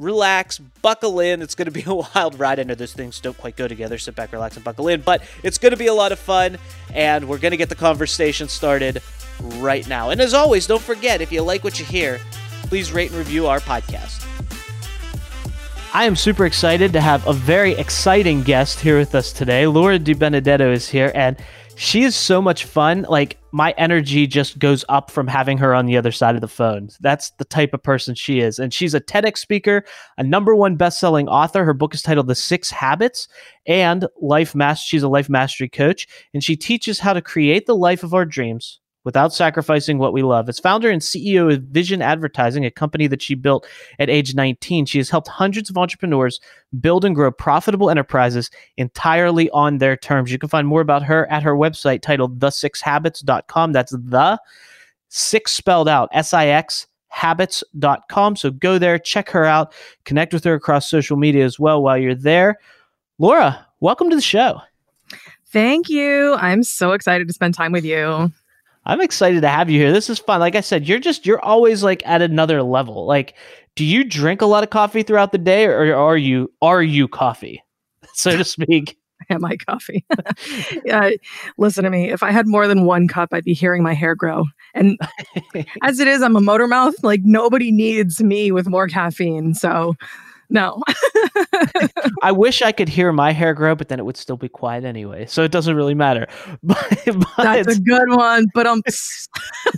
relax, buckle in. It's going to be a wild ride. I know those things don't quite go together. Sit back, relax, and buckle in, but it's going to be a lot of fun, and we're going to get the conversation started right now. And as always, don't forget if you like what you hear, please rate and review our podcast. I am super excited to have a very exciting guest here with us today. Laura Di Benedetto is here, and she is so much fun. Like my energy just goes up from having her on the other side of the phone. That's the type of person she is. And she's a TEDx speaker, a number one best-selling author. Her book is titled The Six Habits and Life Master. She's a life mastery coach, and she teaches how to create the life of our dreams without sacrificing what we love. As founder and CEO of Vision Advertising, a company that she built at age 19, she has helped hundreds of entrepreneurs build and grow profitable enterprises entirely on their terms. You can find more about her at her website titled the6habits.com. That's the six spelled out, S I X habits.com. So go there, check her out, connect with her across social media as well while you're there. Laura, welcome to the show. Thank you. I'm so excited to spend time with you. I'm excited to have you here. This is fun. Like I said, you're just you're always like at another level. Like, do you drink a lot of coffee throughout the day, or are you are you coffee, so to speak? Am I coffee? yeah, listen to me. If I had more than one cup, I'd be hearing my hair grow. And as it is, I'm a motor mouth. Like nobody needs me with more caffeine. So no. I wish I could hear my hair grow, but then it would still be quiet anyway. So it doesn't really matter. But, but That's a good one. But um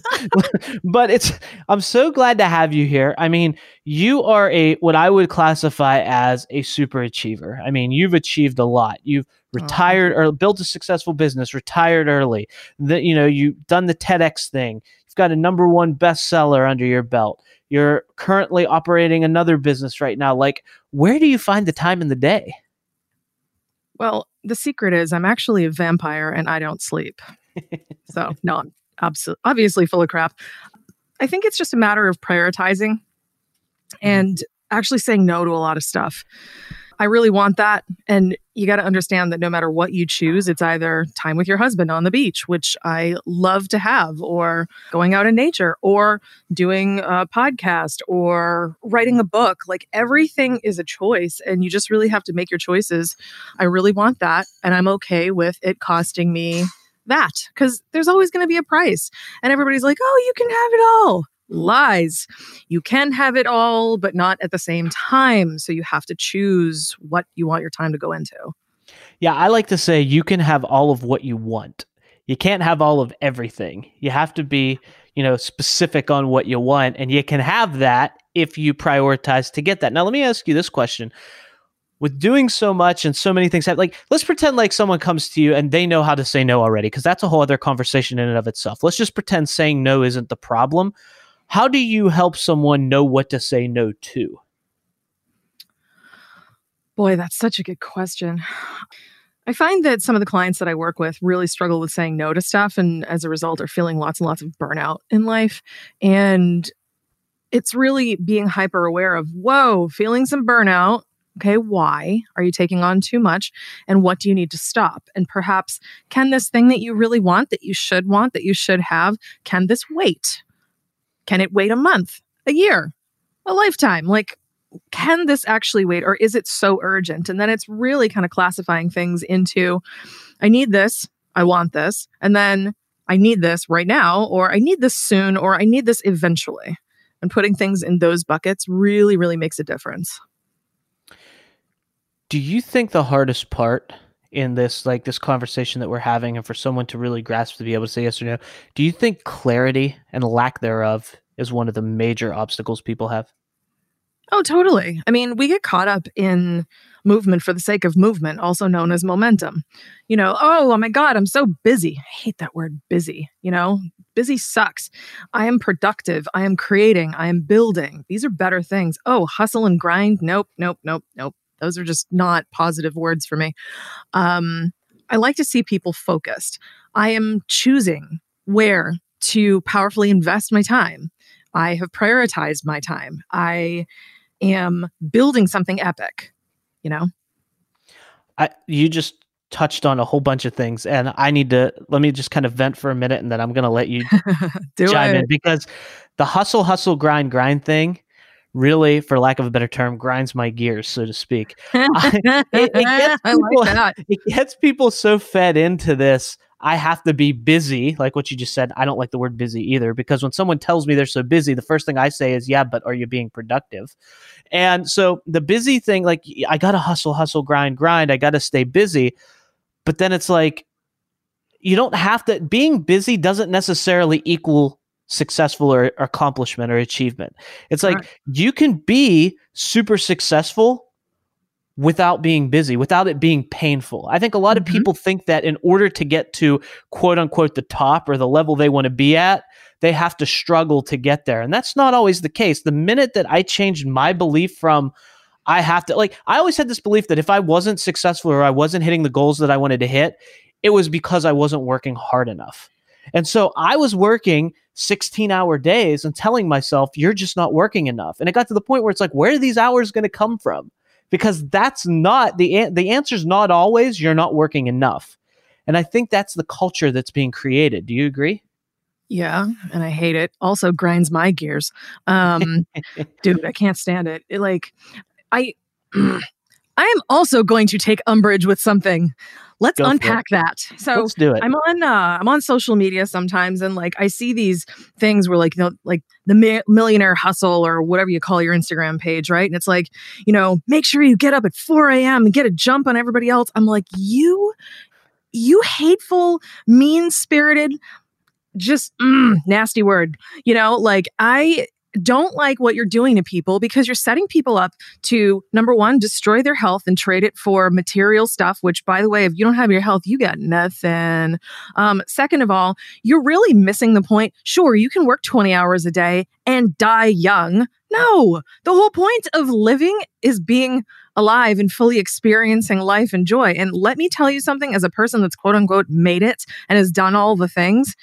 but it's I'm so glad to have you here. I mean, you are a what I would classify as a super achiever. I mean, you've achieved a lot. You've retired or built a successful business, retired early. That you know, you've done the TEDx thing. You've got a number one bestseller under your belt you're currently operating another business right now. Like, where do you find the time in the day? Well, the secret is I'm actually a vampire and I don't sleep. so, no, I'm obs- obviously full of crap. I think it's just a matter of prioritizing mm-hmm. and actually saying no to a lot of stuff. I really want that. And you got to understand that no matter what you choose, it's either time with your husband on the beach, which I love to have, or going out in nature, or doing a podcast, or writing a book. Like everything is a choice, and you just really have to make your choices. I really want that. And I'm okay with it costing me that because there's always going to be a price. And everybody's like, oh, you can have it all lies. You can have it all, but not at the same time. So you have to choose what you want your time to go into. Yeah, I like to say you can have all of what you want. You can't have all of everything. You have to be, you know, specific on what you want and you can have that if you prioritize to get that. Now let me ask you this question. With doing so much and so many things, like let's pretend like someone comes to you and they know how to say no already, because that's a whole other conversation in and of itself. Let's just pretend saying no isn't the problem how do you help someone know what to say no to? Boy, that's such a good question. I find that some of the clients that I work with really struggle with saying no to stuff and as a result are feeling lots and lots of burnout in life. And it's really being hyper aware of, whoa, feeling some burnout. Okay, why are you taking on too much? And what do you need to stop? And perhaps, can this thing that you really want, that you should want, that you should have, can this wait? Can it wait a month, a year, a lifetime? Like, can this actually wait or is it so urgent? And then it's really kind of classifying things into I need this, I want this, and then I need this right now, or I need this soon, or I need this eventually. And putting things in those buckets really, really makes a difference. Do you think the hardest part in this like this conversation that we're having and for someone to really grasp to be able to say yes or no. Do you think clarity and lack thereof is one of the major obstacles people have? Oh totally. I mean we get caught up in movement for the sake of movement also known as momentum. You know oh, oh my god i'm so busy. I hate that word busy you know? Busy sucks. I am productive. I am creating. I am building. These are better things. Oh hustle and grind? Nope nope nope nope those are just not positive words for me. Um, I like to see people focused. I am choosing where to powerfully invest my time. I have prioritized my time. I am building something epic, you know? I, you just touched on a whole bunch of things and I need to let me just kind of vent for a minute and then I'm going to let you chime it. in because the hustle hustle grind grind thing really, for lack of a better term, grinds my gears, so to speak. it, it, gets people, like it gets people so fed into this. I have to be busy, like what you just said. I don't like the word busy either because when someone tells me they're so busy, the first thing I say is, Yeah, but are you being productive? And so the busy thing, like, I got to hustle, hustle, grind, grind. I got to stay busy. But then it's like, you don't have to, being busy doesn't necessarily equal successful or, accomplishment or achievement. It's like right. you can be super successful without being busy, without it being painful. I think a lot mm-hmm. of people think that in order to get to quote unquote the top or the level they want to be at, they have to struggle to get there. And that's not always the case. The minute that I changed my belief from I have to like I always had this belief that if I wasn't successful or I wasn't hitting the goals that I wanted to hit, it was because I wasn't working hard enough. And so I was working 16 hour days and telling myself, you're just not working enough. And it got to the point where it's like, where are these hours going to come from? Because that's not the, the answer is not always you're not working enough. And I think that's the culture that's being created. Do you agree? Yeah, and I hate it. Also grinds my gears. Um, dude, I can't stand it. it like, I, I am also going to take umbrage with something let's Go unpack that. So let's do it. I'm on uh, I'm on social media sometimes, and like I see these things where like you know like the mi- millionaire hustle or whatever you call your Instagram page, right? And it's like you know make sure you get up at 4 a.m. and get a jump on everybody else. I'm like you, you hateful, mean spirited just mm, nasty word you know like i don't like what you're doing to people because you're setting people up to number one destroy their health and trade it for material stuff which by the way if you don't have your health you got nothing. Um, second of all you're really missing the point. Sure you can work 20 hours a day and die young. No the whole point of living is being alive and fully experiencing life and joy. And let me tell you something as a person that's quote unquote made it and has done all the things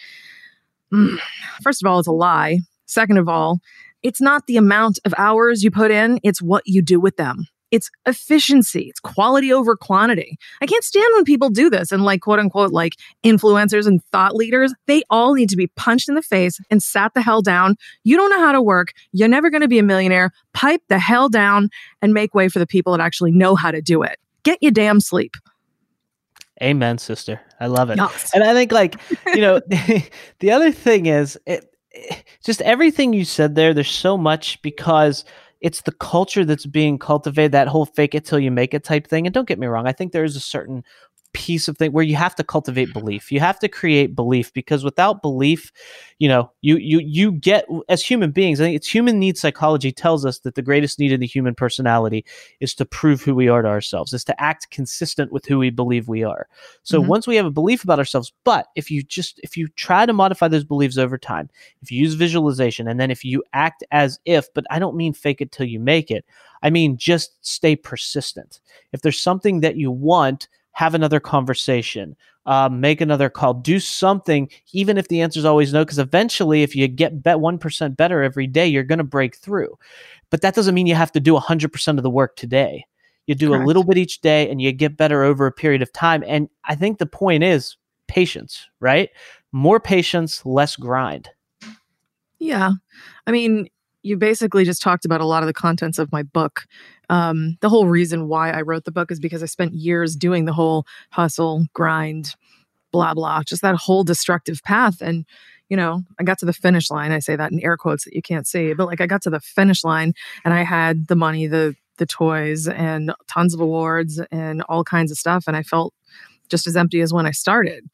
mm, first of all it's a lie Second of all, it's not the amount of hours you put in, it's what you do with them. It's efficiency, it's quality over quantity. I can't stand when people do this and, like, quote unquote, like influencers and thought leaders, they all need to be punched in the face and sat the hell down. You don't know how to work. You're never going to be a millionaire. Pipe the hell down and make way for the people that actually know how to do it. Get your damn sleep. Amen, sister. I love it. Yes. And I think, like, you know, the other thing is, it, just everything you said there there's so much because it's the culture that's being cultivated that whole fake it till you make it type thing. And don't get me wrong i think there is a certain piece of thing where you have to cultivate belief. You have to create belief because without belief, you know, you you you get as human beings. I think it's human need psychology tells us that the greatest need in the human personality is to prove who we are to ourselves, is to act consistent with who we believe we are. So mm-hmm. once we have a belief about ourselves, but if you just if you try to modify those beliefs over time, if you use visualization and then if you act as if, but I don't mean fake it till you make it. I mean just stay persistent. If there's something that you want have another conversation, uh, make another call, do something, even if the answer is always no, because eventually, if you get bet 1% better every day, you're going to break through. But that doesn't mean you have to do 100% of the work today. You do Correct. a little bit each day and you get better over a period of time. And I think the point is patience, right? More patience, less grind. Yeah. I mean, you basically just talked about a lot of the contents of my book. Um, the whole reason why I wrote the book is because I spent years doing the whole hustle, grind, blah, blah, just that whole destructive path. And, you know, I got to the finish line. I say that in air quotes that you can't see, but like I got to the finish line and I had the money, the the toys and tons of awards and all kinds of stuff. And I felt just as empty as when I started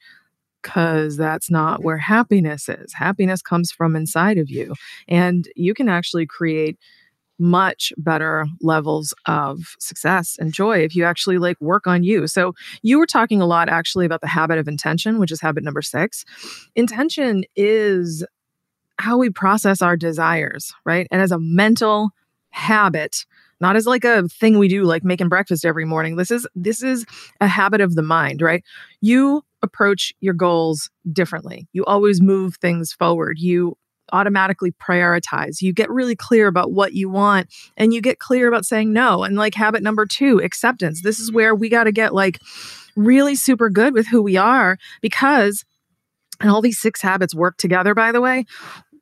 because that's not where happiness is. Happiness comes from inside of you. And you can actually create much better levels of success and joy if you actually like work on you. So you were talking a lot actually about the habit of intention, which is habit number 6. Intention is how we process our desires, right? And as a mental habit, not as like a thing we do like making breakfast every morning. This is this is a habit of the mind, right? You approach your goals differently. You always move things forward. You automatically prioritize. You get really clear about what you want and you get clear about saying no. And like habit number 2, acceptance. This is mm-hmm. where we got to get like really super good with who we are because and all these six habits work together by the way.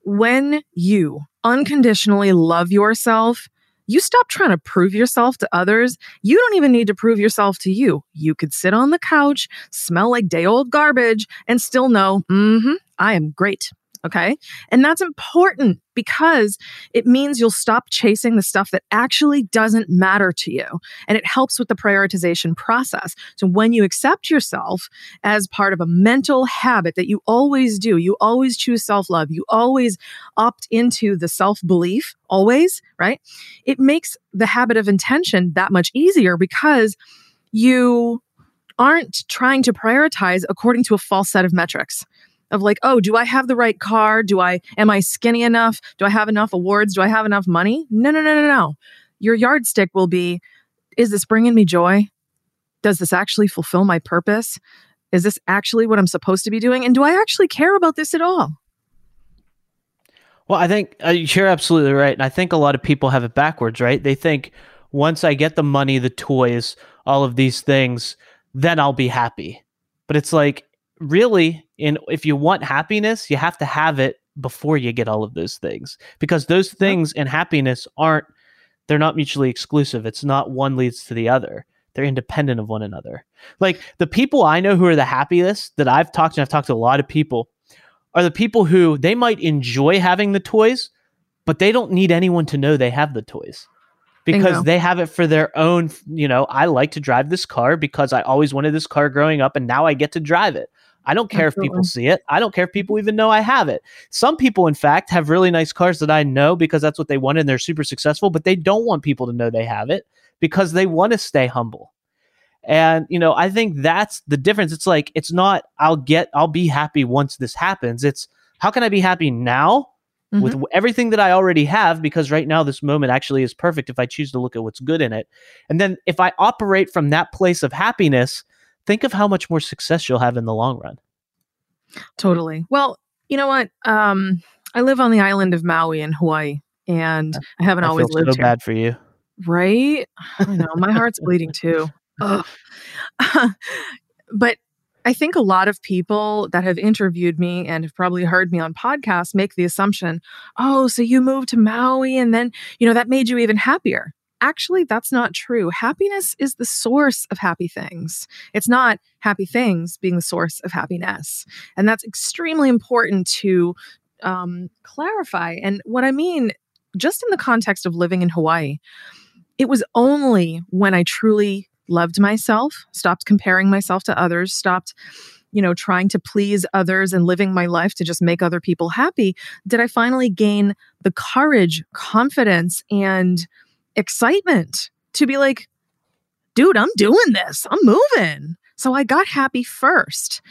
When you unconditionally love yourself, you stop trying to prove yourself to others. You don't even need to prove yourself to you. You could sit on the couch, smell like day old garbage, and still know, mm hmm, I am great. Okay. And that's important because it means you'll stop chasing the stuff that actually doesn't matter to you. And it helps with the prioritization process. So when you accept yourself as part of a mental habit that you always do, you always choose self love, you always opt into the self belief, always, right? It makes the habit of intention that much easier because you aren't trying to prioritize according to a false set of metrics of like, oh, do I have the right car? Do I am I skinny enough? Do I have enough awards? Do I have enough money? No, no, no, no, no. Your yardstick will be is this bringing me joy? Does this actually fulfill my purpose? Is this actually what I'm supposed to be doing? And do I actually care about this at all? Well, I think uh, you're absolutely right. And I think a lot of people have it backwards, right? They think once I get the money, the toys, all of these things, then I'll be happy. But it's like really in if you want happiness you have to have it before you get all of those things because those things and happiness aren't they're not mutually exclusive. It's not one leads to the other. They're independent of one another. Like the people i know who are the happiest that i've talked to and i've talked to a lot of people are the people who they might enjoy having the toys but they don't need anyone to know they have the toys because they have it for their own you know i like to drive this car because i always wanted this car growing up and now i get to drive it I don't care Absolutely. if people see it. I don't care if people even know I have it. Some people, in fact, have really nice cars that I know because that's what they want and they're super successful, but they don't want people to know they have it because they want to stay humble. And, you know, I think that's the difference. It's like, it's not, I'll get, I'll be happy once this happens. It's, how can I be happy now mm-hmm. with everything that I already have? Because right now, this moment actually is perfect if I choose to look at what's good in it. And then if I operate from that place of happiness, think of how much more success you'll have in the long run. Totally. Well, you know what? Um, I live on the island of Maui in Hawaii, and I haven't I always lived so here. bad for you, right? I know my heart's bleeding too. but I think a lot of people that have interviewed me and have probably heard me on podcasts make the assumption, oh, so you moved to Maui and then, you know, that made you even happier actually, that's not true. Happiness is the source of happy things. It's not happy things being the source of happiness. And that's extremely important to um, clarify. And what I mean, just in the context of living in Hawaii, it was only when I truly loved myself, stopped comparing myself to others, stopped you know, trying to please others and living my life to just make other people happy, did I finally gain the courage, confidence, and excitement to be like, dude, I'm doing this, I'm moving. So I got happy first.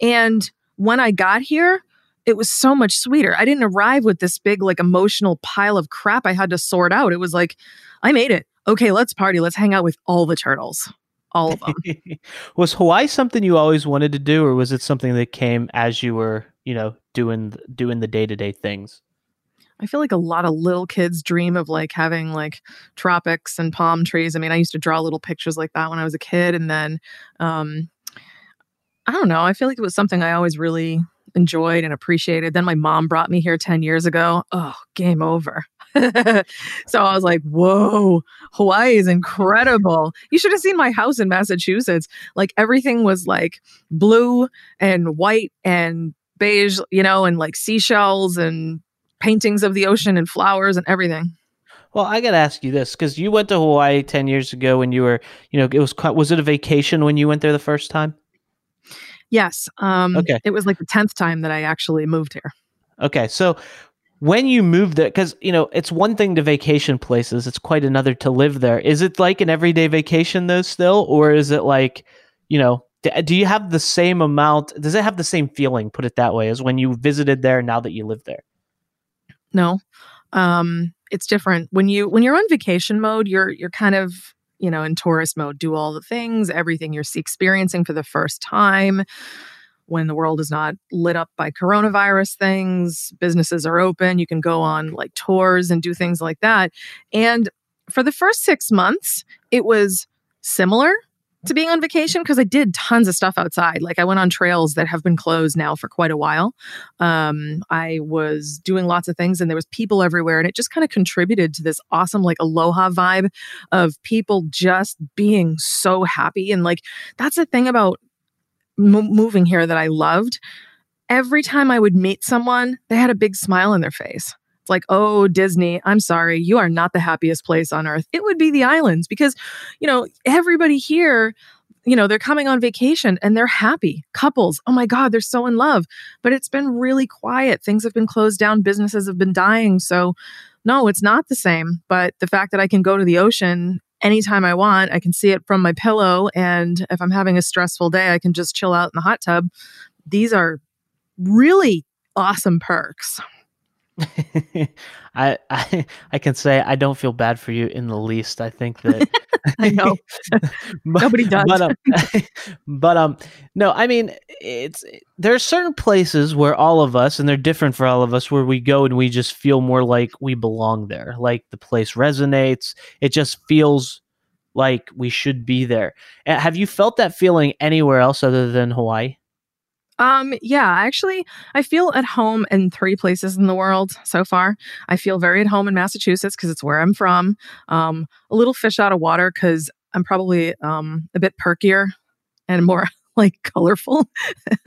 And when I got here, it was so much sweeter. I didn't arrive with this big, like, emotional pile of crap I had to sort out. It was like, I made it. Okay, let's party. Let's hang out with all the turtles. All of them. was Hawaii something you always wanted to do, or was it something that came as you were, you know, doing doing the day to day things? I feel like a lot of little kids dream of like having like tropics and palm trees. I mean, I used to draw little pictures like that when I was a kid. And then, um, I don't know, I feel like it was something I always really enjoyed and appreciated. Then my mom brought me here 10 years ago. Oh, game over. so I was like, whoa, Hawaii is incredible. You should have seen my house in Massachusetts. Like everything was like blue and white and beige, you know, and like seashells and paintings of the ocean and flowers and everything. Well, I got to ask you this because you went to Hawaii 10 years ago when you were, you know, it was was it a vacation when you went there the first time? Yes. Um, okay. It was like the 10th time that I actually moved here. Okay. So when you moved there, because, you know, it's one thing to vacation places, it's quite another to live there. Is it like an everyday vacation though still? Or is it like, you know, do you have the same amount? Does it have the same feeling, put it that way, as when you visited there now that you live there? No. Um, it's different. When you when you're on vacation mode you're you're kind of you know in tourist mode do all the things everything you're experiencing for the first time. When the world is not lit up by coronavirus things businesses are open you can go on like tours and do things like that. And for the first 6 months it was similar to being on vacation because I did tons of stuff outside. Like I went on trails that have been closed now for quite a while. Um, I was doing lots of things and there was people everywhere and it just kind of contributed to this awesome like aloha vibe of people just being so happy. And like that's the thing about m- moving here that I loved. Every time I would meet someone, they had a big smile on their face like, oh, Disney, I'm sorry, you are not the happiest place on earth. It would be the islands because, you know, everybody here, you know, they're coming on vacation and they're happy. Couples, oh my God, they're so in love. But it's been really quiet. Things have been closed down, businesses have been dying. So, no, it's not the same. But the fact that I can go to the ocean anytime I want, I can see it from my pillow. And if I'm having a stressful day, I can just chill out in the hot tub. These are really awesome perks. I, I I can say I don't feel bad for you in the least. I think that I know but, nobody does. But um, but um, no, I mean it's there are certain places where all of us, and they're different for all of us, where we go and we just feel more like we belong there. Like the place resonates. It just feels like we should be there. Have you felt that feeling anywhere else other than Hawaii? Um, yeah, actually, I feel at home in three places in the world so far. I feel very at home in Massachusetts because it's where I'm from. Um, a little fish out of water because I'm probably um, a bit perkier and more like colorful.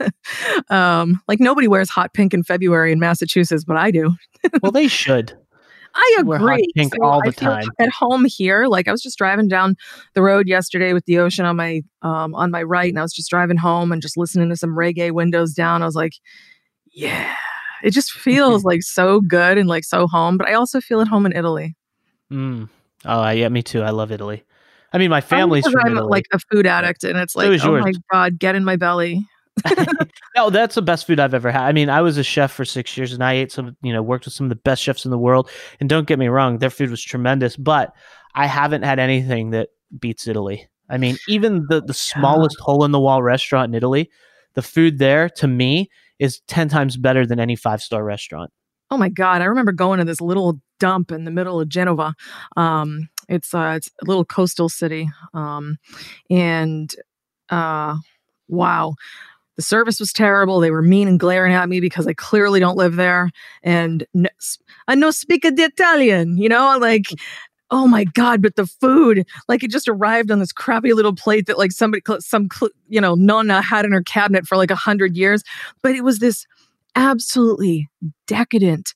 um, like nobody wears hot pink in February in Massachusetts, but I do. well, they should. I agree. Pink so all the time. At home here, like I was just driving down the road yesterday with the ocean on my um, on my right, and I was just driving home and just listening to some reggae windows down. I was like, yeah, it just feels like so good and like so home. But I also feel at home in Italy. Mm. Oh, yeah, me too. I love Italy. I mean, my family's from I'm Italy. like a food addict, and it's like, so oh my god, get in my belly. no, that's the best food I've ever had. I mean, I was a chef for six years and I ate some, you know, worked with some of the best chefs in the world. And don't get me wrong, their food was tremendous, but I haven't had anything that beats Italy. I mean, even the, the smallest yeah. hole in the wall restaurant in Italy, the food there to me is 10 times better than any five star restaurant. Oh my God. I remember going to this little dump in the middle of Genova. Um, it's, uh, it's a little coastal city. Um, and uh, wow the service was terrible. They were mean and glaring at me because I clearly don't live there. And no, I no speak the Italian, you know, like, mm. oh my God, but the food, like it just arrived on this crappy little plate that like somebody, some, you know, nonna had in her cabinet for like a hundred years. But it was this absolutely decadent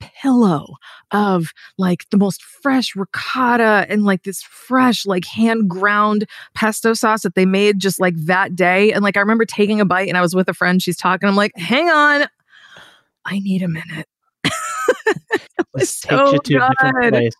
pillow of like the most fresh ricotta and like this fresh like hand ground pesto sauce that they made just like that day and like i remember taking a bite and i was with a friend she's talking i'm like hang on i need a minute it so takes you to good. a different place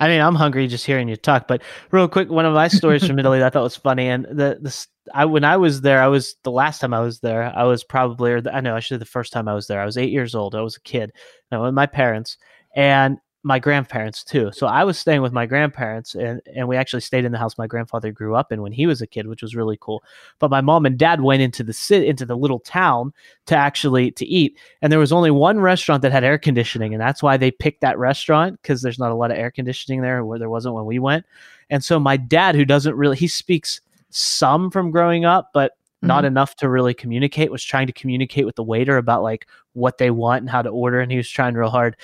I mean, I'm hungry just hearing you talk. But real quick, one of my stories from Italy that I thought was funny, and the the I when I was there, I was the last time I was there, I was probably, or the, I know I should say the first time I was there, I was eight years old. I was a kid, you know, with my parents, and my grandparents too. So I was staying with my grandparents and, and we actually stayed in the house my grandfather grew up in when he was a kid, which was really cool. But my mom and dad went into the city into the little town to actually to eat. And there was only one restaurant that had air conditioning. And that's why they picked that restaurant because there's not a lot of air conditioning there where there wasn't when we went. And so my dad, who doesn't really he speaks some from growing up, but not mm-hmm. enough to really communicate, was trying to communicate with the waiter about like what they want and how to order. And he was trying real hard.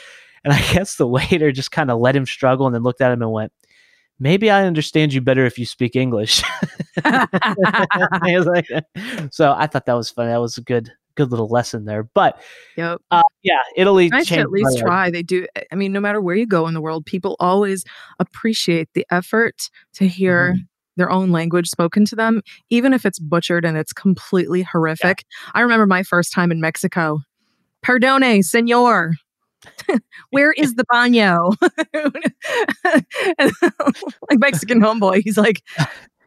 And I guess the waiter just kind of let him struggle and then looked at him and went, Maybe I understand you better if you speak English. like, so I thought that was funny. That was a good good little lesson there. But Yep. uh, yeah, Italy Nice at least try. They do. I mean, no matter where you go in the world, people always appreciate the effort to hear Mm-hmm. Their own language spoken to them, even if it's butchered and it's completely horrific. I remember my first time in Mexico. Perdone, senor. Where is the baño? Like Mexican homeboy, he's like,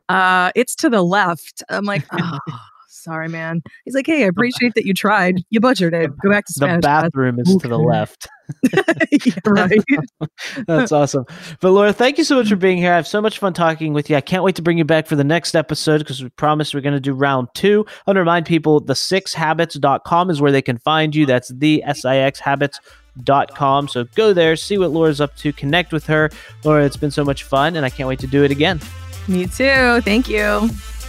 uh, it's to the left. I'm like, oh, sorry, man. He's like, hey, I appreciate that you tried. You butchered it. Go back to The Spanish. bathroom is to the left. yeah, right. That's awesome. But Laura, thank you so much for being here. I have so much fun talking with you. I can't wait to bring you back for the next episode because we promised we're going to do round two. I want to remind people the sixhabits.com is where they can find you. That's the S-I-X habits.com. So go there, see what Laura's up to, connect with her. Laura, it's been so much fun and I can't wait to do it again. Me too. Thank you.